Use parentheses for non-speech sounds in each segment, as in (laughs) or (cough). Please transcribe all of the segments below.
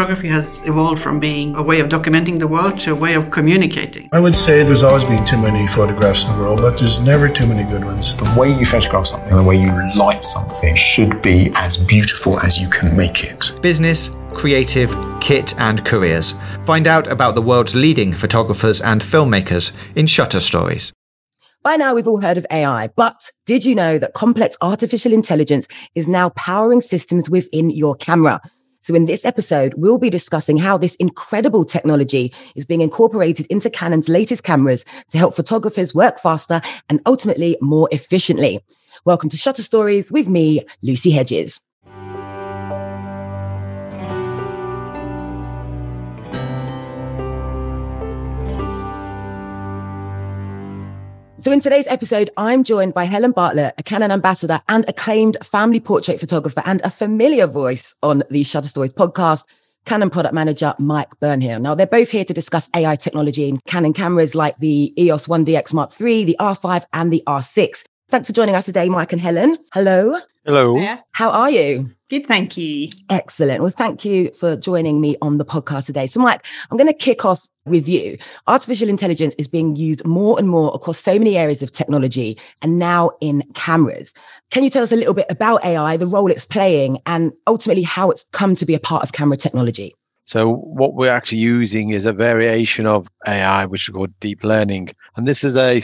photography has evolved from being a way of documenting the world to a way of communicating. I would say there's always been too many photographs in the world, but there's never too many good ones. The way you photograph something, the way you light something, should be as beautiful as you can make it. Business, creative, kit, and careers. Find out about the world's leading photographers and filmmakers in Shutter Stories. By now, we've all heard of AI, but did you know that complex artificial intelligence is now powering systems within your camera? So, in this episode, we'll be discussing how this incredible technology is being incorporated into Canon's latest cameras to help photographers work faster and ultimately more efficiently. Welcome to Shutter Stories with me, Lucy Hedges. So, in today's episode, I'm joined by Helen Bartlett, a Canon ambassador and acclaimed family portrait photographer, and a familiar voice on the Shutter Stories podcast, Canon product manager Mike Burnhill. Now, they're both here to discuss AI technology in Canon cameras like the EOS 1DX Mark III, the R5, and the R6. Thanks for joining us today, Mike and Helen. Hello. Hello. How are you? Good, thank you. Excellent. Well, thank you for joining me on the podcast today. So, Mike, I'm going to kick off with you. Artificial intelligence is being used more and more across so many areas of technology and now in cameras. Can you tell us a little bit about AI, the role it's playing, and ultimately how it's come to be a part of camera technology? So, what we're actually using is a variation of AI, which is called deep learning. And this is a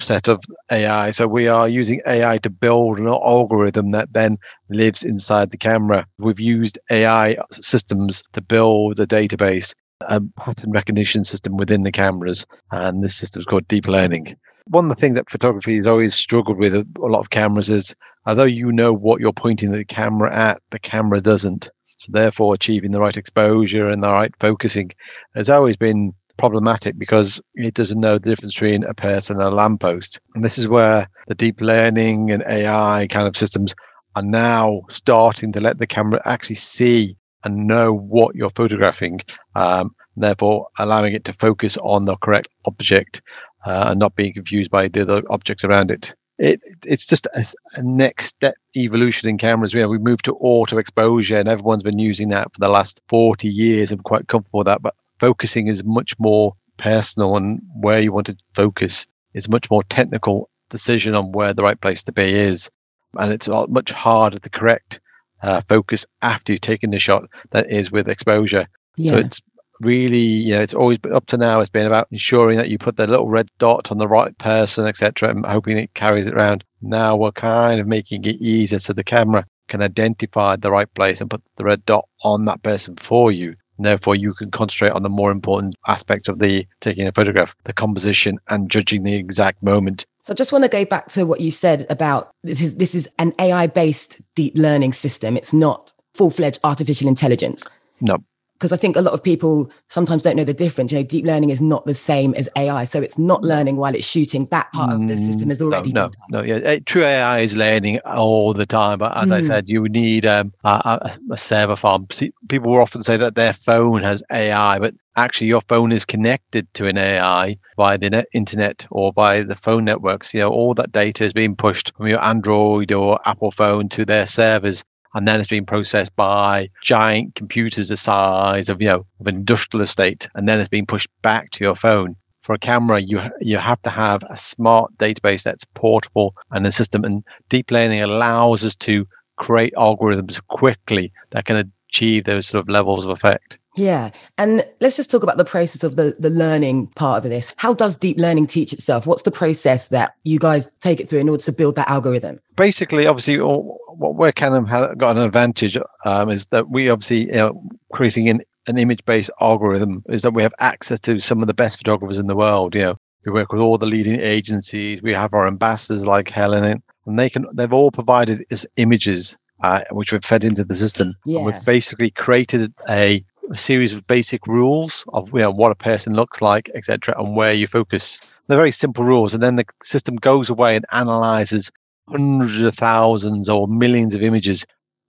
subset of AI. So, we are using AI to build an algorithm that then lives inside the camera. We've used AI systems to build a database a pattern recognition system within the cameras, and this system is called deep learning. One of the things that photography has always struggled with a lot of cameras is although you know what you're pointing the camera at, the camera doesn't. So therefore, achieving the right exposure and the right focusing has always been problematic because it doesn't know the difference between a person and a lamppost. And this is where the deep learning and AI kind of systems are now starting to let the camera actually see and know what you're photographing, um, therefore allowing it to focus on the correct object uh, and not being confused by the other objects around it. It, it's just a, a, next step evolution in cameras. We, we moved to auto exposure, and everyone's been using that for the last 40 years. I'm quite comfortable with that, but focusing is much more personal, and where you want to focus is much more technical decision on where the right place to be is, and it's much harder to correct uh, focus after you've taken the shot that is with exposure. Yeah. So it's really, you know, it's always up to now. It's been about ensuring that you put the little red dot on the right person, etc., and hoping it carries it around. Now we're kind of making it easier so the camera can identify the right place and put the red dot on that person for you. And therefore, you can concentrate on the more important aspects of the taking a photograph, the composition, and judging the exact moment. So I just want to go back to what you said about this is this is an AI based deep learning system. It's not full fledged artificial intelligence. No because I think a lot of people sometimes don't know the difference. You know, deep learning is not the same as AI, so it's not learning while it's shooting. That part of the system is already no, no, no. Yeah, true AI is learning all the time. But as mm. I said, you need um, a, a, server farm. People will often say that their phone has AI, but actually, your phone is connected to an AI by the net, internet or by the phone networks. You know, all that data is being pushed from your Android or Apple phone to their servers and then it's being processed by giant computers the size of you know of an industrial estate, and then it's being pushed back to your phone. For a camera, you you have to have a smart database that's portable and a system. And deep learning allows us to create algorithms quickly that can achieve those sort of levels of effect. Yeah. And let's just talk about the process of the, the learning part of this. How does deep learning teach itself? What's the process that you guys take it through in order to build that algorithm? Basically, obviously, what we're kind of got an advantage um, is that we obviously, you know, creating an, an image based algorithm is that we have access to some of the best photographers in the world. You know, we work with all the leading agencies. We have our ambassadors like Helen, and they can, they've all provided us images uh, which we've fed into the system. Yeah. And we've basically created a a series of basic rules of you know what a person looks like, etc., and where you focus. They're very simple rules, and then the system goes away and analyzes hundreds of thousands or millions of images,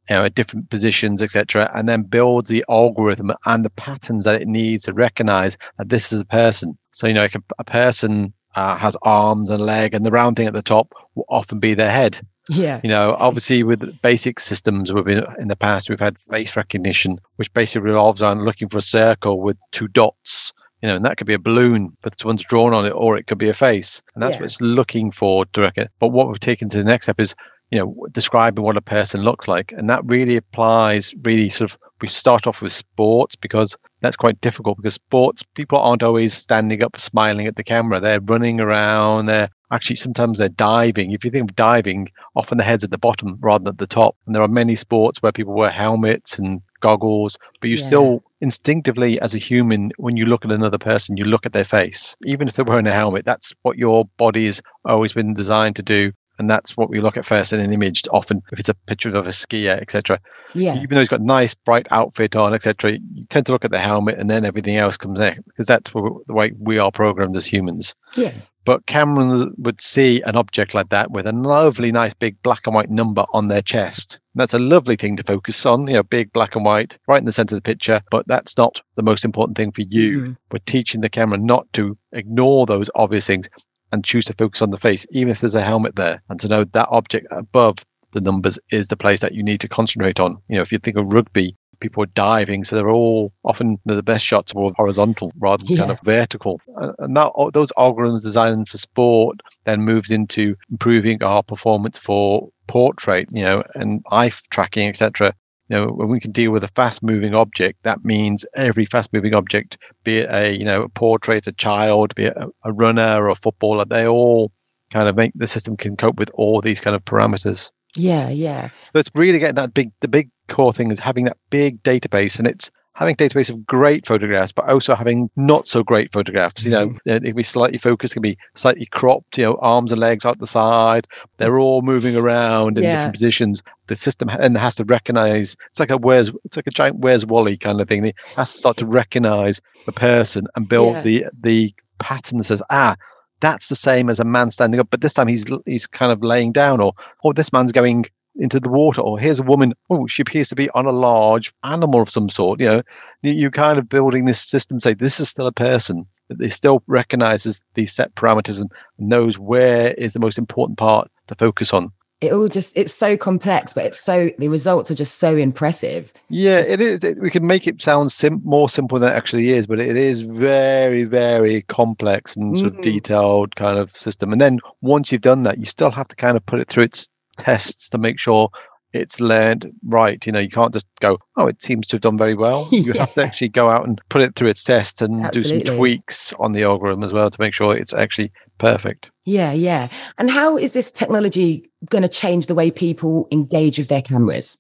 you know, at different positions, etc., and then builds the algorithm and the patterns that it needs to recognize that this is a person. So you know, a, a person uh, has arms and leg, and the round thing at the top will often be their head. Yeah. You know, obviously with basic systems we've been in the past, we've had face recognition, which basically revolves around looking for a circle with two dots. You know, and that could be a balloon, but someone's drawn on it, or it could be a face, and that's Yeah. what it's looking for to reckon. But what we've taken to the next step is, you know, describing what a person looks like, and that really applies. Really, sort of, we start off with sports because that's quite difficult because sports people aren't always standing up smiling at the camera. They're running around. They're actually sometimes they're diving. If you think of diving, often the head's at the bottom rather than at the top. And there are many sports where people wear helmets and goggles, but you Yeah. still instinctively, as a human, when you look at another person, you look at their face. Even if they're wearing a helmet, that's what your body has always been designed to do. And that's what we look at first in an image. Often, if it's a picture of a skier, etc., Yeah. even though he's got nice bright outfit on, etc., you tend to look at the helmet, and then everything else comes in because that's the way we are programmed as humans. Yeah. But Cameron would see an object like that with a lovely, nice big black and white number on their chest. That's a lovely thing to focus on, you know, big black and white right in the center of the picture. But that's not the most important thing for you. Mhm. We're teaching the camera not to ignore those obvious things and choose to focus on the face, even if there's a helmet there, and to know that object above the numbers is the place that you need to concentrate on. You know, if you think of rugby, people are diving, so they're all often the best shots were horizontal rather than kind of vertical. And that those algorithms designed for sport then moves into improving our performance for portrait, you know, and eye tracking, etc. You know, when we can deal with a fast-moving object, that means every fast-moving object, be it a you know a portrait, a child, be it a, a runner or a footballer, they all kind of make the system can cope with all these kind of parameters. Yeah. Yeah. So it's really getting that big. The big core thing is having that big database, and it's having a database of great photographs, but also having not so great photographs. You know, Mm-hmm. it can be slightly focused, it can be slightly cropped. You know, arms and legs out the side. They're all moving around in Yeah. different positions. The system and has to recognize. It's like a where's. It's like a giant where's Wally kind of thing. It has to start to recognize the person and build Yeah. the the pattern that says ah. That's the same as a man standing up, but this time he's he's kind of laying down, or oh, this man's going into the water or here's a woman oh she appears to be on a large animal of some sort you know. You- you're kind of building this system say this is still a person but they still recognizes these set parameters and knows where is the most important part to focus on It all just, it's so complex, but it's so, the results are just so impressive. yeah it is. It, we can make it sound sim- more simple than it actually is but it is very very complex and sort of Mm. detailed kind of system. And then once you've done that you still have to kind of put it through its tests to make sure it's learned right. You know you can't just go oh it seems to have done very well. (laughs) You have to actually go out and put it through its tests and do some tweaks on the algorithm as well to make sure it's actually perfect Yeah. Yeah. And how is this technology going to change the way people engage with their cameras?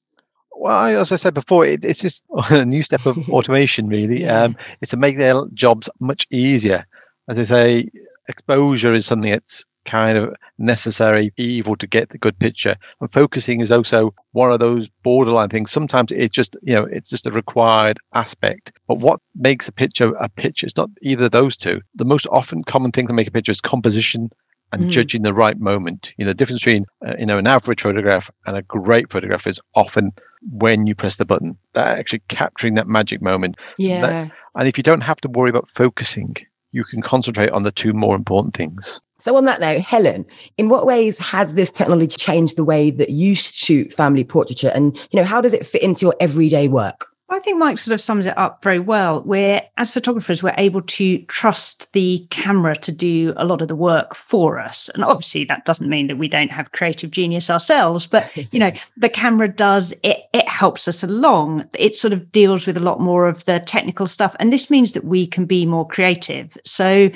Well, as I said before, it, it's just (laughs) a new step of (laughs) automation, really. Yeah. Um, it's to make their jobs much easier. As I say, exposure is something that's kind of necessary evil to get the good picture. And focusing is also one of those borderline things. Sometimes it's just, you know, it's just a required aspect. But what makes a picture a picture? It's not either of those two. The most often common thing to make a picture is composition and Mm. judging the right moment. You know, the difference between, uh, you know, an average photograph and a great photograph is often when you press the button, that actually capturing that magic moment. Yeah. And if you don't have to worry about focusing, you can concentrate on the two more important things. So, on that note, Helen, in what ways has this technology changed the way that you shoot family portraiture? And, you know, how does it fit into your everyday work? I think Mike sort of sums it up very well. We're, as photographers, we're able to trust the camera to do a lot of the work for us. And obviously, that doesn't mean that we don't have creative genius ourselves, but, (laughs) you know, the camera does, it, it helps us along. It sort of deals with a lot more of the technical stuff. And this means that we can be more creative. So,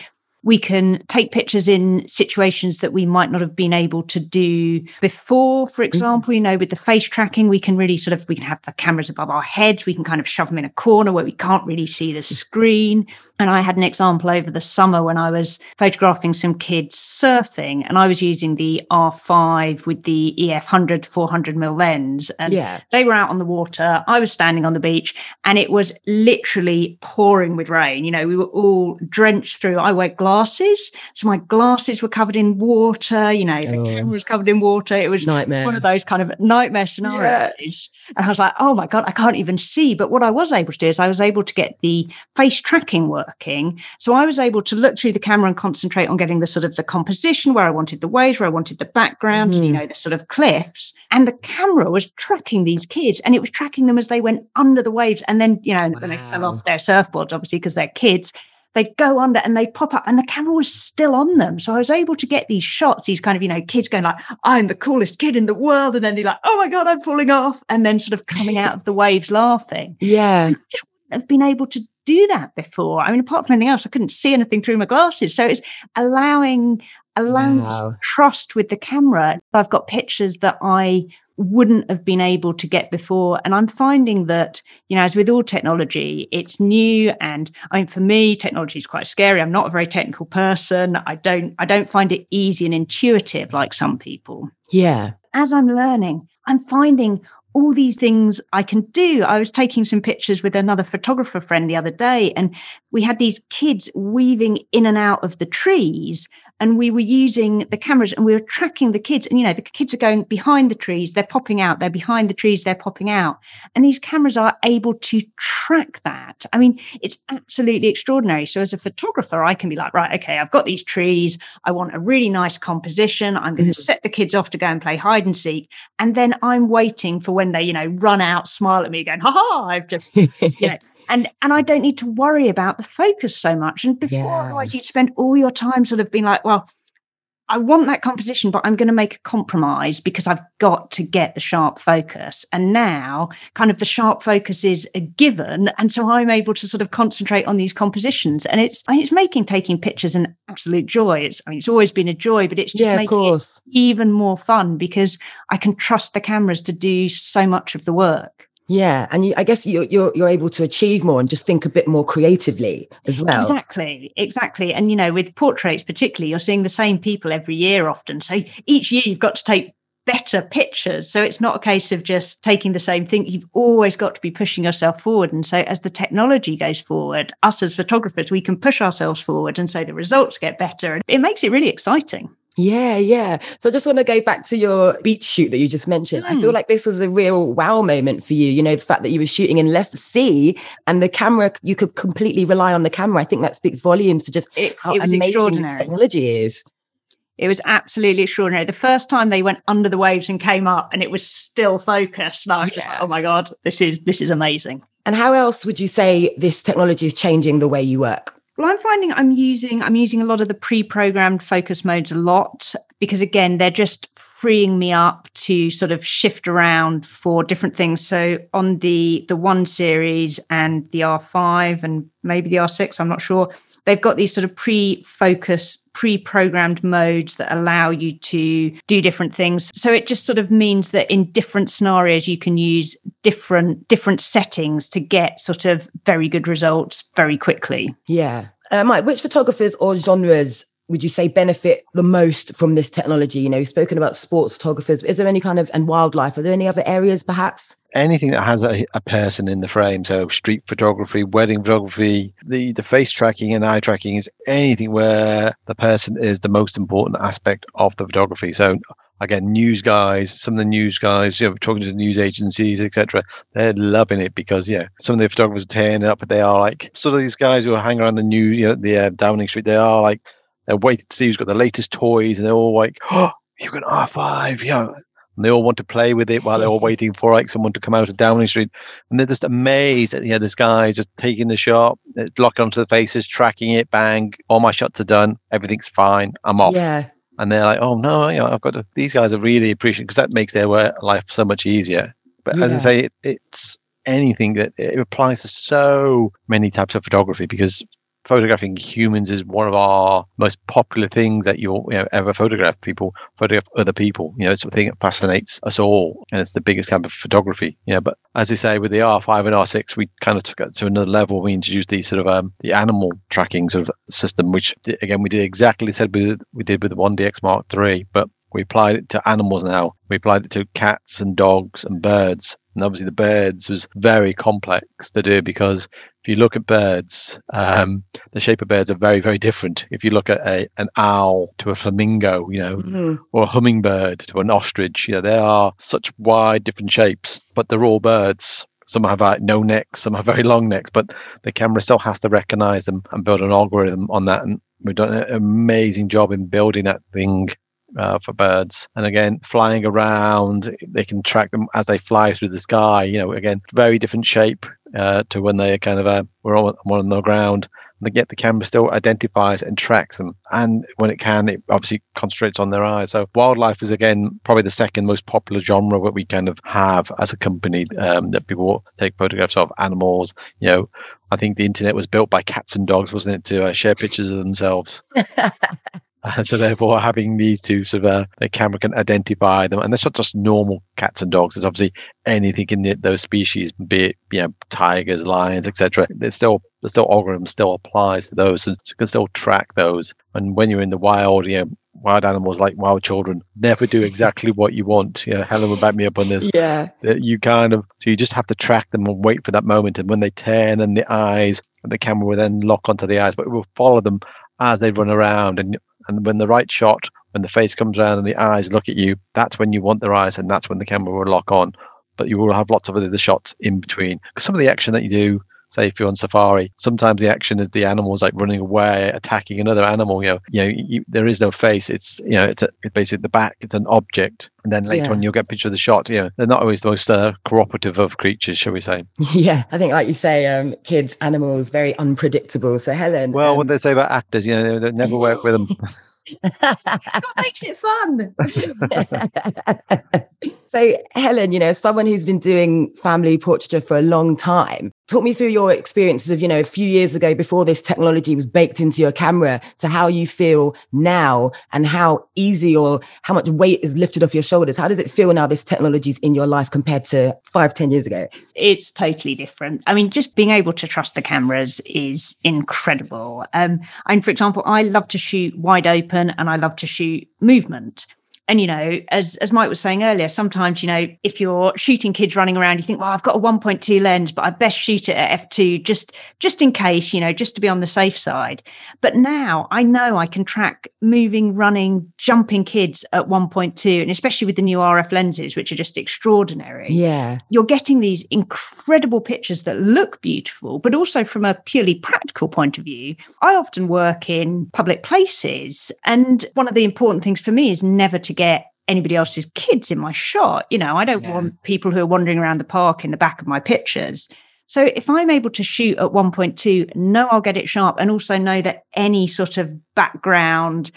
we can take pictures in situations that we might not have been able to do before. For mm-hmm. example, you know, with the face tracking, we can really sort of we can have the cameras above our heads. We can kind of shove them in a corner where we can't really see the mm-hmm. screen. And I had an example over the summer when I was photographing some kids surfing, and I was using the R5 with the E EF 100 400 mil lens, and Yeah. they were out on the water. I was standing on the beach, and it was literally pouring with rain. You know, we were all drenched through. I wear glasses, so my glasses were covered in water. You know, the Oh. camera was covered in water. It was Nightmare. one of those kind of nightmare scenarios. And I was like, oh my God, I can't even see. But what I was able to do is I was able to get the face tracking work working. So I was able to look through the camera and concentrate on getting the sort of the composition where I wanted the waves, where I wanted the background, mm-hmm. you know, the sort of cliffs. And the camera was tracking these kids and it was tracking them as they went under the waves. And then, you know, wow. when they fell off their surfboards, obviously, because they're kids they'd go under and they'd pop up and the camera was still on them. So I was able to get these shots, these kind of, you know, kids going like, I'm the coolest kid in the world. And then they're like, oh my God, I'm falling off. And then sort of coming (laughs) out of the waves laughing. Yeah. I just wouldn't have been able to do that before. I mean, apart from anything else, I couldn't see anything through my glasses. So it's allowing allowing wow. trust with the camera. I've got pictures that I wouldn't have been able to get before. And I'm finding that, you know, as with all technology, it's new. And I mean, for me, technology is quite scary. I'm not a very technical person. I don't, I don't find it easy and intuitive like some people. Yeah. As I'm learning, I'm finding all these things I can do. I was taking some pictures with another photographer friend the other day, and we had these kids weaving in and out of the trees and we were using the cameras and we were tracking the kids and you know the kids are going behind the trees they're popping out they're behind the trees they're popping out and these cameras are able to track that i mean it's absolutely extraordinary so as a photographer i can be like right okay i've got these trees i want a really nice composition i'm going to mm-hmm. set the kids off to go and play hide and seek and then i'm waiting for when they you know run out smile at me going ha ha i've just you know (laughs) and and I don't need to worry about the focus so much. And before, yeah. otherwise, you'd spend all your time sort of being like, well, I want that composition, but I'm going to make a compromise because I've got to get the sharp focus. And now, kind of the sharp focus is a given, and so I'm able to sort of concentrate on these compositions. And it's it's making taking pictures an absolute joy. It's I mean it's always been a joy, but it's just yeah, making it even more fun because I can trust the cameras to do so much of the work. Yeah, and you, I guess you're, you're you're able to achieve more and just think a bit more creatively as well. Exactly, exactly. And you know, with portraits particularly, you're seeing the same people every year often. So each year you've got to take better pictures. So it's not a case of just taking the same thing. You've always got to be pushing yourself forward. And so as the technology goes forward, us as photographers, we can push ourselves forward, and so the results get better. It makes it really exciting. Yeah, yeah. So I just want to go back to your beach shoot that you just mentioned. Mm. I feel hmm. like this was a real wow moment for you. You know, the fact that you were shooting in less Sea and the camera, you could completely rely on the camera. I think that speaks volumes to just it, how it was amazing extraordinary. technology is. It was absolutely extraordinary. The first time they went under the waves and came up and it was still focused. And I was yeah. like, oh my God, this is this is amazing. And how else would you say this technology is changing the way you work? Well, I'm finding I'm using I'm using a lot of the pre-programmed focus modes a lot because again, they're just freeing me up to sort of shift around for different things. So on the the one series and the R5 and maybe the R6, I'm not sure. They've got these sort of pre-focus, pre-programmed modes that allow you to do different things. So it just sort of means that in different scenarios you can use different different settings to get sort of very good results very quickly. Yeah. Uh, Mike, which photographers or genres would you say benefit the most from this technology? You know, you've spoken about sports photographers. Is there any kind of and wildlife? Are there any other areas perhaps? Anything that has a, a person in the frame, so street photography, wedding photography, the, the face tracking and eye tracking is anything where the person is the most important aspect of the photography. So again, news guys, some of the news guys, you know, talking to the news agencies, etc., they're loving it because, yeah, some of the photographers are tearing it up, but they are like, sort of these guys who are hanging around the new, you know, the uh, Downing Street, they are like they're waiting to see who's got the latest toys, and they're all like, "Oh, you've got an R5, yeah." And they all want to play with it while they're all waiting for like someone to come out of Downing Street, and they're just amazed at you know this guy just taking the shot, uh, locking onto the faces, tracking it, bang, all my shots are done, everything's fine, I'm off. Yeah. And they're like, oh no, you know, I've got to, these guys are really appreciating because that makes their life so much easier. But yeah. as I say, it, it's anything that it applies to so many types of photography because photographing humans is one of our most popular things that you'll you know, ever photograph. People photograph other people. You know, it's a thing that fascinates us all, and it's the biggest kind of photography. You know, but as we say with the R5 and R6, we kind of took it to another level. We introduced the sort of um, the animal tracking sort of system, which again we did exactly the same we did with the 1DX Mark III, but we applied it to animals now. We applied it to cats and dogs and birds. And obviously, the birds was very complex to do because if you look at birds, um, the shape of birds are very, very different. If you look at a, an owl to a flamingo, you know, mm-hmm. or a hummingbird to an ostrich, you know, they are such wide different shapes, but they're all birds. some have uh, no necks, some have very long necks, but the camera still has to recognize them and build an algorithm on that. And we've done an amazing job in building that thing uh, for birds. And again, flying around, they can track them as they fly through the sky. You know, again, very different shape uh, to when they kind of uh, were on, on the ground. And yet the camera still identifies and tracks them. And when it can, it obviously concentrates on their eyes. So wildlife is again probably the second most popular genre that we kind of have as a company um, that people take photographs of animals. You know, I think the internet was built by cats and dogs, wasn't it, to uh, share pictures of themselves. (laughs) And (laughs) so therefore having these two sort of uh, the camera can identify them. And that's not just normal cats and dogs. It's obviously anything in the, those species be it you know tigers lions etc there's still the still algorithm still applies to those. So you can still track those. And when you're in the wild you know wild animals like wild children never do exactly what you want. You know helen will back me up on this. Yeah. you kind of so you just have to track them and wait for that moment. And when they turn and the eyes and the camera will then lock onto the eyes but it will follow them as they run around. And and when the right shot when the face comes around and the eyes look at you that's when you want their eyes and that's when the camera will lock on. But you will have lots of other shots in between. Because some of the action that you do say if you're on safari sometimes the action is the animals like running away attacking another animal you know you know you, there is no face it's you know it's, a, it's basically the back it's an object and then later Yeah. on you'll get a picture of the shot you know they're not always the most uh, cooperative of creatures shall we say (laughs) Yeah. I think, like you say, um, kids, animals, very unpredictable. So, Helen. well um, what they say about actors you know they, they never work with them (laughs) What makes it fun? (laughs) so, Helen, you know, someone who's been doing family portraiture for a long time, talk me through your experiences of, you know, a few years ago before this technology was baked into your camera to how you feel now and how easy or how much weight is lifted off your shoulders. How does it feel now this technology is in your life compared to five, ten years ago? it's totally different. I mean, just being able to trust the cameras is incredible. Um, and for example, I love to shoot wide open and I love to shoot movement. And you know, as as Mike was saying earlier, sometimes you know, if you're shooting kids running around, you think, well, I've got a 1.2 lens, but I best shoot it at f2 just just in case, you know, just to be on the safe side. But now I know I can track moving, running, jumping kids at 1.2, and especially with the new RF lenses, which are just extraordinary Yeah. you're getting these incredible pictures that look beautiful, but also from a purely practical point of view. I often work in public places, and one of the important things for me is never to get anybody else's kids in my shot. You know, I don't Yeah. want people who are wandering around the park in the back of my pictures. So if I'm able to shoot at 1.2, know I'll get it sharp and also know that any sort of background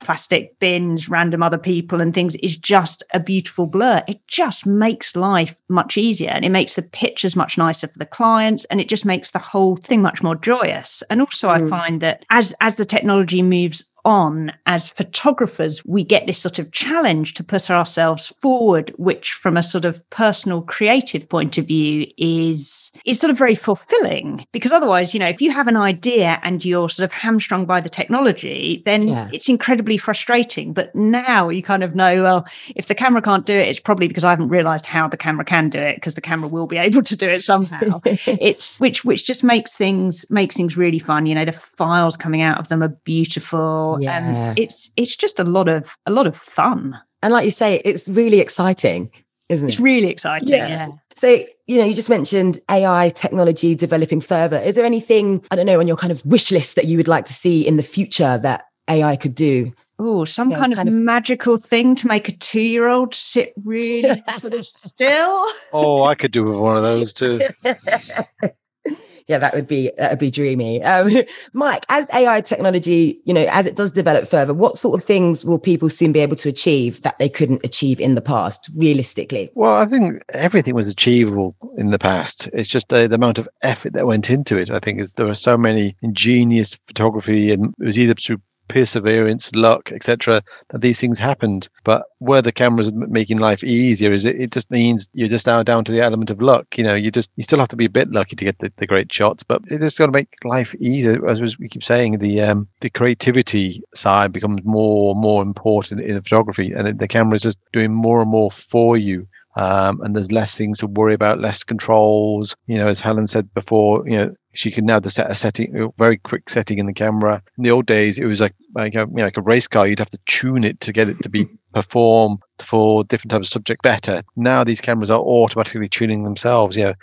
plastic bins, random other people and things is just a beautiful blur. It just makes life much easier and it makes the pictures much nicer for the clients and it just makes the whole thing much more joyous. And also I Mm. find that as as the technology moves on as photographers we get this sort of challenge to put ourselves forward which from a sort of personal creative point of view is is sort of very fulfilling. Because otherwise you know if you have an idea and you're sort of hamstrung by the technology then Yeah. it's incredibly frustrating. But now you kind of know well if the camera can't do it it's probably because i haven't realized how the camera can do it because the camera will be (laughs) able to do it somehow. (laughs) It's which which just makes things makes things really fun. You know the files coming out of them are beautiful Yeah. and it's it's just a lot of a lot of fun And like you say, it's really exciting, isn't it? it's really exciting Yeah. yeah. So, you know, you just mentioned AI technology developing further. Is there anything, I don't know, on your kind of wish list that you would like to see in the future that AI could do? Oh, some Yeah, kind, kind of, of- magical thing to make a two-year-old sit really (laughs) sort of still. oh i could do with one of those too (laughs) (laughs) yeah, that would be that would be dreamy. Um, (laughs) Mike, as AI technology, you know, as it does develop further, what sort of things will people soon be able to achieve that they couldn't achieve in the past, realistically? Well, I think everything was achievable in the past. It's just the, the amount of effort that went into it. I think is there were so many ingenious photography, and it was either through perseverance, luck, etc., that these things happened. But where the cameras making life easier is it, it just means you're just now down to the element of luck. You know, you just you still have to be a bit lucky to get the, the great shots, but it is going to make life easier. As we keep saying, the um, the creativity side becomes more and more important in photography, and the camera is just doing more and more for you um, and there's less things to worry about, less controls. You know, as Helen said before, you know, she can now set a setting, a very quick setting in the camera. In the old days, it was like like a, you know, like a race car. You'd have to tune it to get it to be (laughs) perform for different types of subject better. Now these cameras are automatically tuning themselves. You know,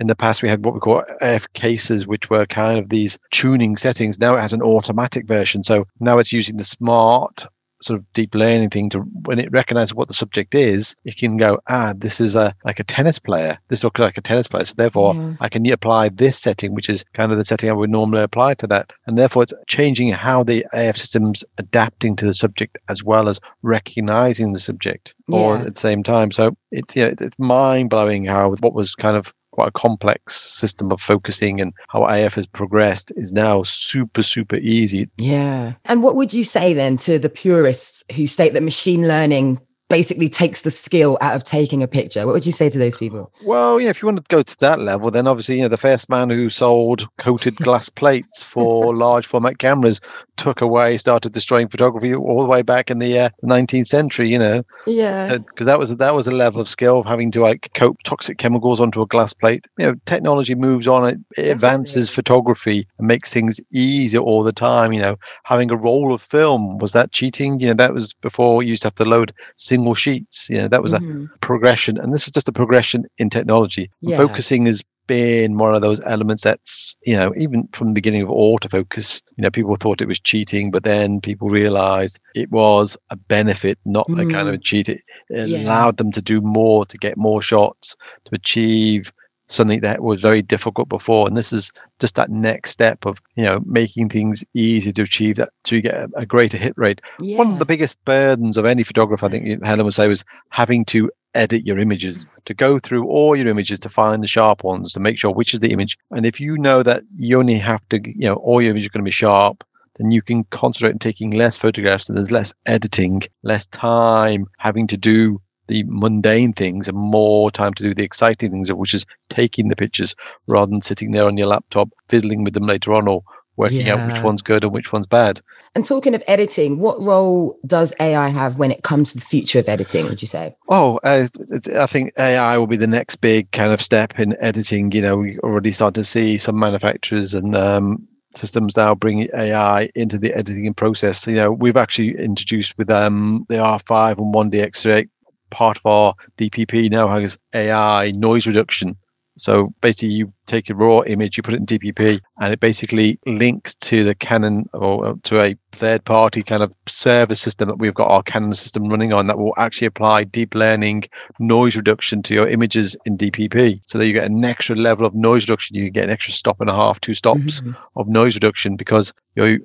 in the past we had what we call AF cases, which were kind of these tuning settings. Now it has an automatic version. So now it's using the smart sort of deep learning thing to when it recognizes what the subject is, it can go, ah, this is a like a tennis player. This looks like a tennis player. So therefore Yeah. I can apply this setting, which is kind of the setting I would normally apply to that. And therefore it's changing how the AF system's adapting to the subject as well as recognizing the subject all Yeah. at the same time. So it's yeah, it's mind blowing how what was kind of quite a complex system of focusing and how AF has progressed is now super, super easy. Yeah. And what would you say then to the purists who state that machine learning basically takes the skill out of taking a picture? What would you say to those people? Well, yeah, if you want to go to that level, then obviously, you know, the first man who sold coated glass plates for (laughs) large format cameras took away, started destroying photography all the way back in the uh, 19th century, you know, Yeah. because that was that was a level of skill of having to like coat toxic chemicals onto a glass plate. You know, technology moves on, it, it advances photography and makes things easier all the time. You know, having a roll of film was that cheating? You know, that was before you used to have to load single sheets. You know, that was a Mhm. progression and this is just a progression in technology Yeah. focusing has been one of those elements that's you know even from the beginning of autofocus you know people thought it was cheating but then people realized it was a benefit not a kind of a cheat it, it Yeah. allowed them to do more to get more shots to achieve something that was very difficult before and this is just that next step of you know making things easy to achieve that to get a, a greater hit rate Yeah. one of the biggest burdens of any photographer, I think Helen would say, was having to edit your images, to go through all your images to find the sharp ones, to make sure which is the image. And if you know that you only have to, you know, all your images are going to be sharp, then you can concentrate on taking less photographs and there's less editing, less time having to do the mundane things and more time to do the exciting things, which is taking the pictures rather than sitting there on your laptop fiddling with them later on or working out which one's good and which one's bad. And talking of editing, what role does AI have when it comes to the future of editing, would you say? Oh, uh, it's, I think AI will be the next big kind of step in editing. You know, we already start to see some manufacturers and um, systems now bring AI into the editing process. You know, we've actually introduced with um, the R5 and 1DX8 part of our DPP now has AI noise reduction. So basically, you take a raw image, you put it in DPP, and it basically links to the Canon or uh, to a third party kind of server system that we've got our Canon system running on that will actually apply deep learning noise reduction to your images in DPP. So that you get an extra level of noise reduction. You get an extra stop and a half, two stops Mhm. of noise reduction because you're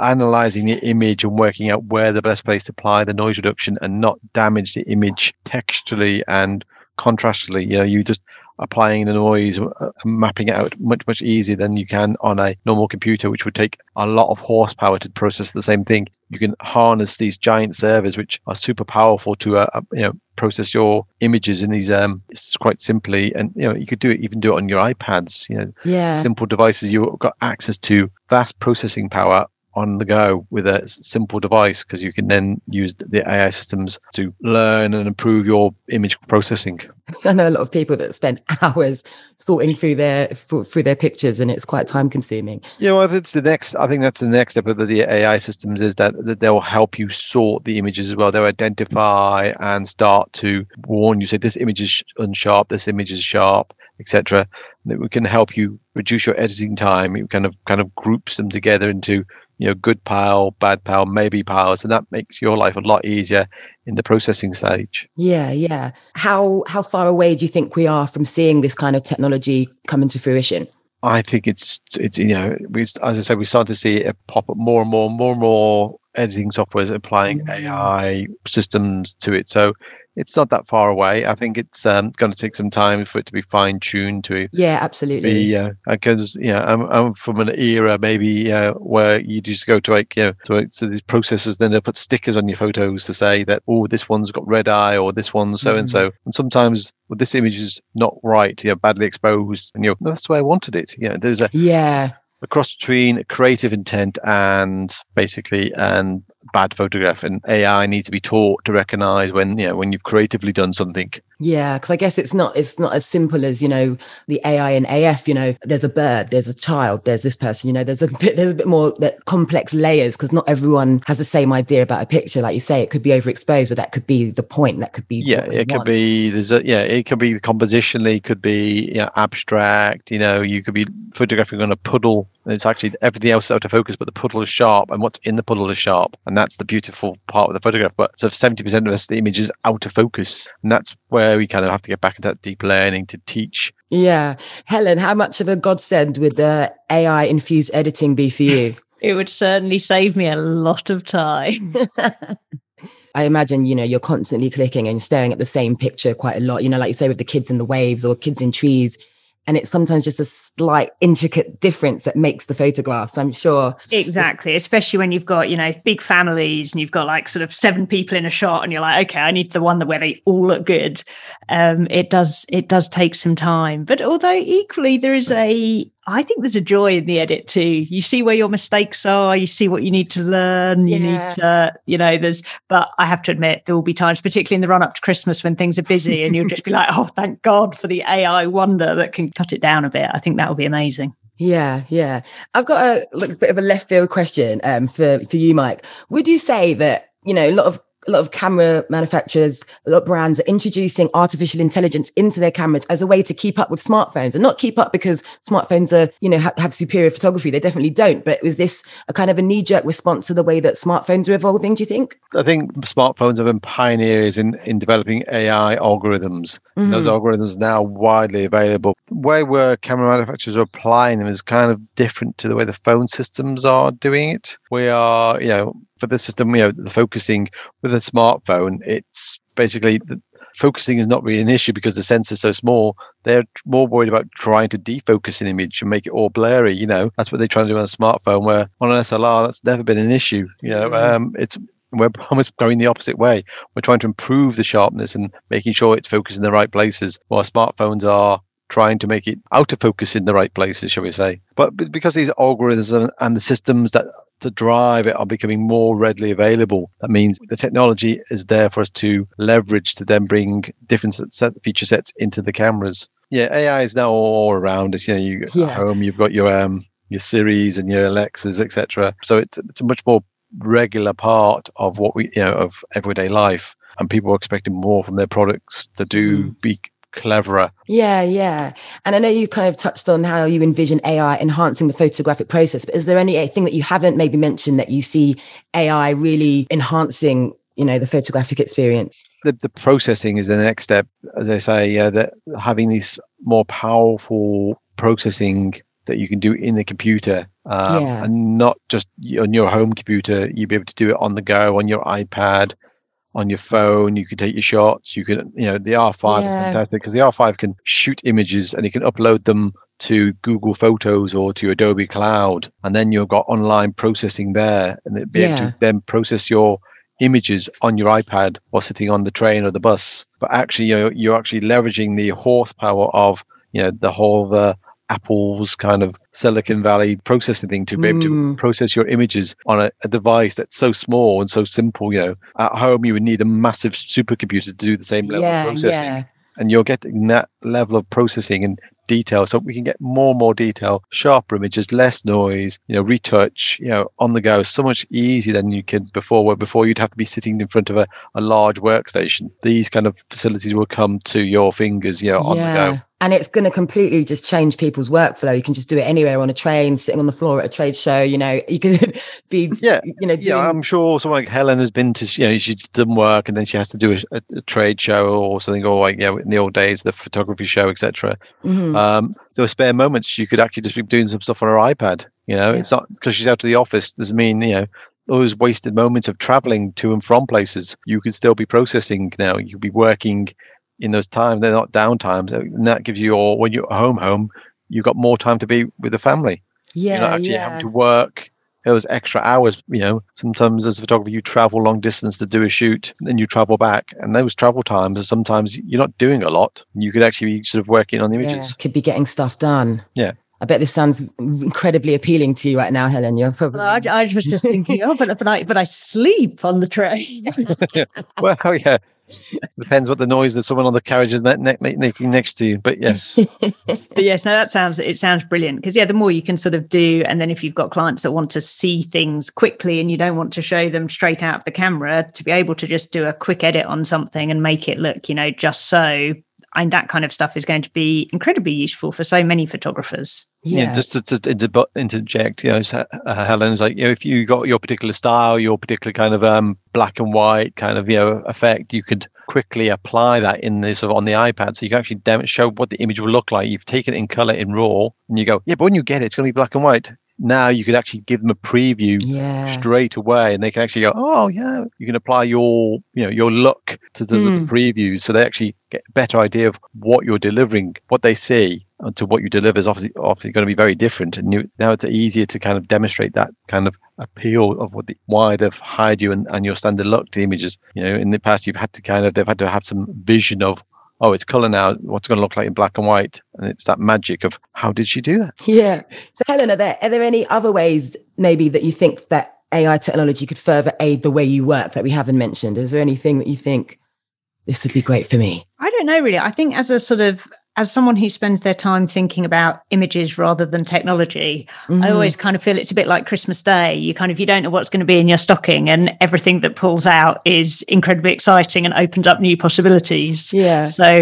analyzing the image and working out where the best place to apply the noise reduction and not damage the image texturally and contrastually. You know, you just applying the noise, uh, and mapping it out much much easier than you can on a normal computer, which would take a lot of horsepower to process the same thing. You can harness these giant servers, which are super powerful to uh, uh, you know process your images in these um it's quite simply and you know you could do it even do it on your ipads you know Yeah. simple devices you've got access to vast processing power on the go with a simple device because you can then use the AI systems to learn and improve your image processing. I know a lot of people that spend (laughs) hours sorting through their through their pictures, and it's quite time consuming. Yeah, well, that's the next. I think that's the next step of the AI systems is that, that they'll help you sort the images as well. They'll identify and start to warn you. Say this image is unsharp, this image is sharp, etc. That we can help you reduce your editing time. It kind of kind of groups them together into you know good pile, bad pile, maybe piles, and that makes your life a lot easier in the processing stage. Yeah, yeah. How how far away do you think we are from seeing this kind of technology come into fruition? I think it's it's you know we as I said we start to see it pop up more and more and more and more editing softwares applying Mm. AI systems to it. So it's not that far away. I think it's um, going to take some time for it to be fine tuned to Yeah, absolutely. uh, because you know I'm, I'm from an era maybe uh, where you just go to like you know to, to these processors then they'll put stickers on your photos to say that oh this one's got red eye or this one's so and so and sometimes well, this image is not right you know badly exposed and you know that's the way I wanted it you know there's a Yeah. A cross between creative intent and basically and bad photograph and ai needs to be taught to recognize when you know when you've creatively done something Yeah, because I guess it's not it's not as simple as you know the AI and AF. You know, there's a bird, there's a child, there's this person. You know, there's a (laughs) bit there's a bit more that complex layers because not everyone has the same idea about a picture. Like you say, it could be overexposed, but that could be the point. That could be yeah it could want. be there's a yeah it could be compositionally could be you know, abstract you know you could be photographing on a puddle it's actually everything else is out of focus but the puddle is sharp and what's in the puddle is sharp and that's the beautiful part of the photograph but so 70% of us the image is out of focus and that's where we kind of have to get back into that deep learning to teach Yeah, Helen, how much of a godsend would the AI infused editing be for you? (laughs) It would certainly save me a lot of time. (laughs) I imagine, you know, you're constantly clicking and staring at the same picture quite a lot, you know, like you say with the kids in the waves or kids in trees. And it's sometimes just a slight intricate difference that makes the photographs. I'm sure. Exactly, especially when you've got, you know, big families and you've got like sort of seven people in a shot and you're like, okay, I need the one that where they all look good. Um, it does it does take some time. But although equally there is a I think there's a joy in the edit too. You see where your mistakes are, you see what you need to learn, you Yeah. need to, you know, there's but I have to admit there will be times, particularly in the run up to Christmas when things are busy and you'll just be like, oh, thank God for the AI wonder that can cut it down a bit. I think that would be amazing. Yeah, yeah. I've got a like, bit of a left field question um, for for you, Mike. Would you say that you know a lot of a lot of camera manufacturers, a lot of brands are introducing artificial intelligence into their cameras as a way to keep up with smartphones, and not keep up because smartphones are you know ha- have superior photography. They definitely don't. But was this a kind of a knee jerk response to the way that smartphones are evolving? Do you think? I think smartphones have been pioneers in, in developing AI algorithms. And Those mm-hmm. algorithms are now widely available. The way where camera manufacturers are applying them is kind of different to the way the phone systems are doing it. We are, you know, for the system, you know, the focusing with a smartphone, it's basically the, focusing is not really an issue because the sensor's so small. They're more worried about trying to defocus an image and make it all blurry. You know, that's what they're trying to do on a smartphone. Where on an SLR, that's never been an issue. You know, um, it's we're (laughs) almost going the opposite way. We're trying to improve the sharpness and making sure it's focused in the right places, while smartphones are trying to make it out of focus in the right places, shall we say. But because these algorithms and- the systems that to drive it are becoming more readily available. That means the technology is there for us to leverage to then bring different set- feature sets into the cameras. Yeah, AI is now all around us. You know, you Yeah. at home, you've got your um your Siris and your Alexas, etc. So it's it's a much more regular part of what we you know of everyday life, and people are expecting more from their products to do be cleverer. Yeah, yeah. And I know you kind of touched on how you envision AI enhancing the photographic process, but is there anything that you haven't maybe mentioned that you see AI really enhancing, you know, the photographic experience? the, the processing is the next step. As I say, yeah, that having these more powerful processing that you can do in the computer, um, Yeah. and not just on your home computer. You'll be able to do it on the go on your iPad, on your phone. You can take your shots. You can, you know, the R5 is fantastic because the R5 can shoot images and you can upload them to Google Photos or to Adobe Cloud, and then you've got online processing there, and it'd be able to then process your images on your iPad while sitting on the train or the bus. But actually, you're, you're actually leveraging the horsepower of you know the whole uh, Apple's kind of Silicon Valley processing thing to be able to Mm. process your images on a, a device that's so small and so simple. You know, at home you would need a massive supercomputer to do the same level Yeah, of processing yeah. and you're getting that level of processing and detail so we can get more and more detail sharper images less noise you know retouch you know on the go so much easier than you could before where before you'd have to be sitting in front of a, a large workstation these kind of facilities will come to your fingers you know on the go And it's going to completely just change people's workflow. You can just do it anywhere on a train, sitting on the floor at a trade show. You know, you could (laughs) be, Yeah, you know, doing, yeah, I'm sure someone like Helen has been to, you know, she's done work and then she has to do a, a, trade show or something, or like, you know in the old days, the photography show, etc. Mhm. Um, there were spare moments you could actually just be doing some stuff on her iPad. You know, Yeah. it's not because she's out of the office doesn't mean you know those wasted moments of traveling to and from places. You could still be processing now. You could be working in those times. They're not downtimes, and that gives you all when you're home. Home, you've got more time to be with the family. yeah, you're not actually yeah. having to work those extra hours. You know, sometimes as a photographer, you travel long distance to do a shoot, and then you travel back, and those travel times are sometimes you're not doing a lot. You could actually be sort of working on the Yeah, images. could be getting stuff done. I bet this sounds incredibly appealing to you right now, Helen. You're probably. Well, I, I was just thinking, oh, but, but I but I sleep on the train. (laughs) well, yeah. Depends what the noise that someone on the carriage is ne- ne- making next to you. But yes, (laughs) but yes, no, that sounds it sounds brilliant because yeah, the more you can sort of do, and then if you've got clients that want to see things quickly and you don't want to show them straight out of the camera, to be able to just do a quick edit on something and make it look, you know, just so and that kind of stuff is going to be incredibly useful for so many photographers. Yeah, yeah just to, to inter- interject, you know, uh, Helen's like, you know, if you got your particular style, your particular kind of um, black and white kind of, you know, effect, you could quickly apply that in the sort of on the iPad, so you can actually dem- show what the image will look like. You've taken it in color in RAW, and you go, yeah, but when you get it, it's going to be black and white now you could actually give them a preview yeah. straight away and they can actually go oh yeah you can apply your you know your look to the, mm. the previews so they actually get a better idea of what you're delivering what they see Uh, to what you deliver is obviously obviously going to be very different and you, now it's easier to kind of demonstrate that kind of appeal of what the why they've hired you and, and your standard look to images you know in the past you've had to kind of they've had to have some vision of oh, it's color now. What's going to look like in black and white? And it's that magic of how did she do that? Yeah. So, Helen, are there are there any other ways maybe that you think that AI technology could further aid the way you work that we haven't mentioned? Is there anything that you think this would be great for me? I don't know really. I think as a sort of as someone who spends their time thinking about images rather than technology, mm-hmm. I always kind of feel it's a bit like Christmas Day. You kind of you don't know what's going to be in your stocking, and everything that pulls out is incredibly exciting and opens up new possibilities. Yeah. So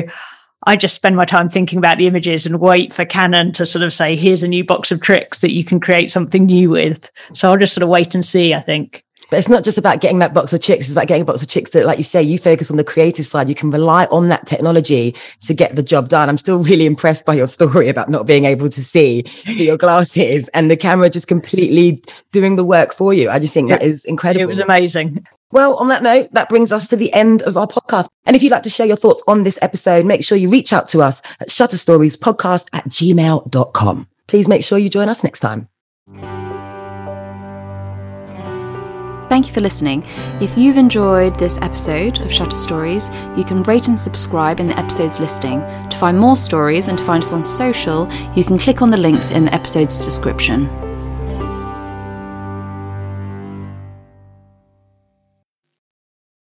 I just spend my time thinking about the images and wait for Canon to sort of say, "Here's a new box of tricks that you can create something new with." So I'll just sort of wait and see. I think. But it's not just about getting that box of chicks. It's about getting a box of chicks that, like you say, you focus on the creative side. You can rely on that technology to get the job done. I'm still really impressed by your story about not being able to see your glasses and the camera just completely doing the work for you. I just think that is incredible. It was amazing. Well, on that note, that brings us to the end of our podcast. And if you'd like to share your thoughts on this episode, make sure you reach out to us at shutterstoriespodcast at gmail.com. Please make sure you join us next time. Thank you for listening. If you've enjoyed this episode of Shutter Stories, you can rate and subscribe in the episode's listing. To find more stories and to find us on social, you can click on the links in the episode's description.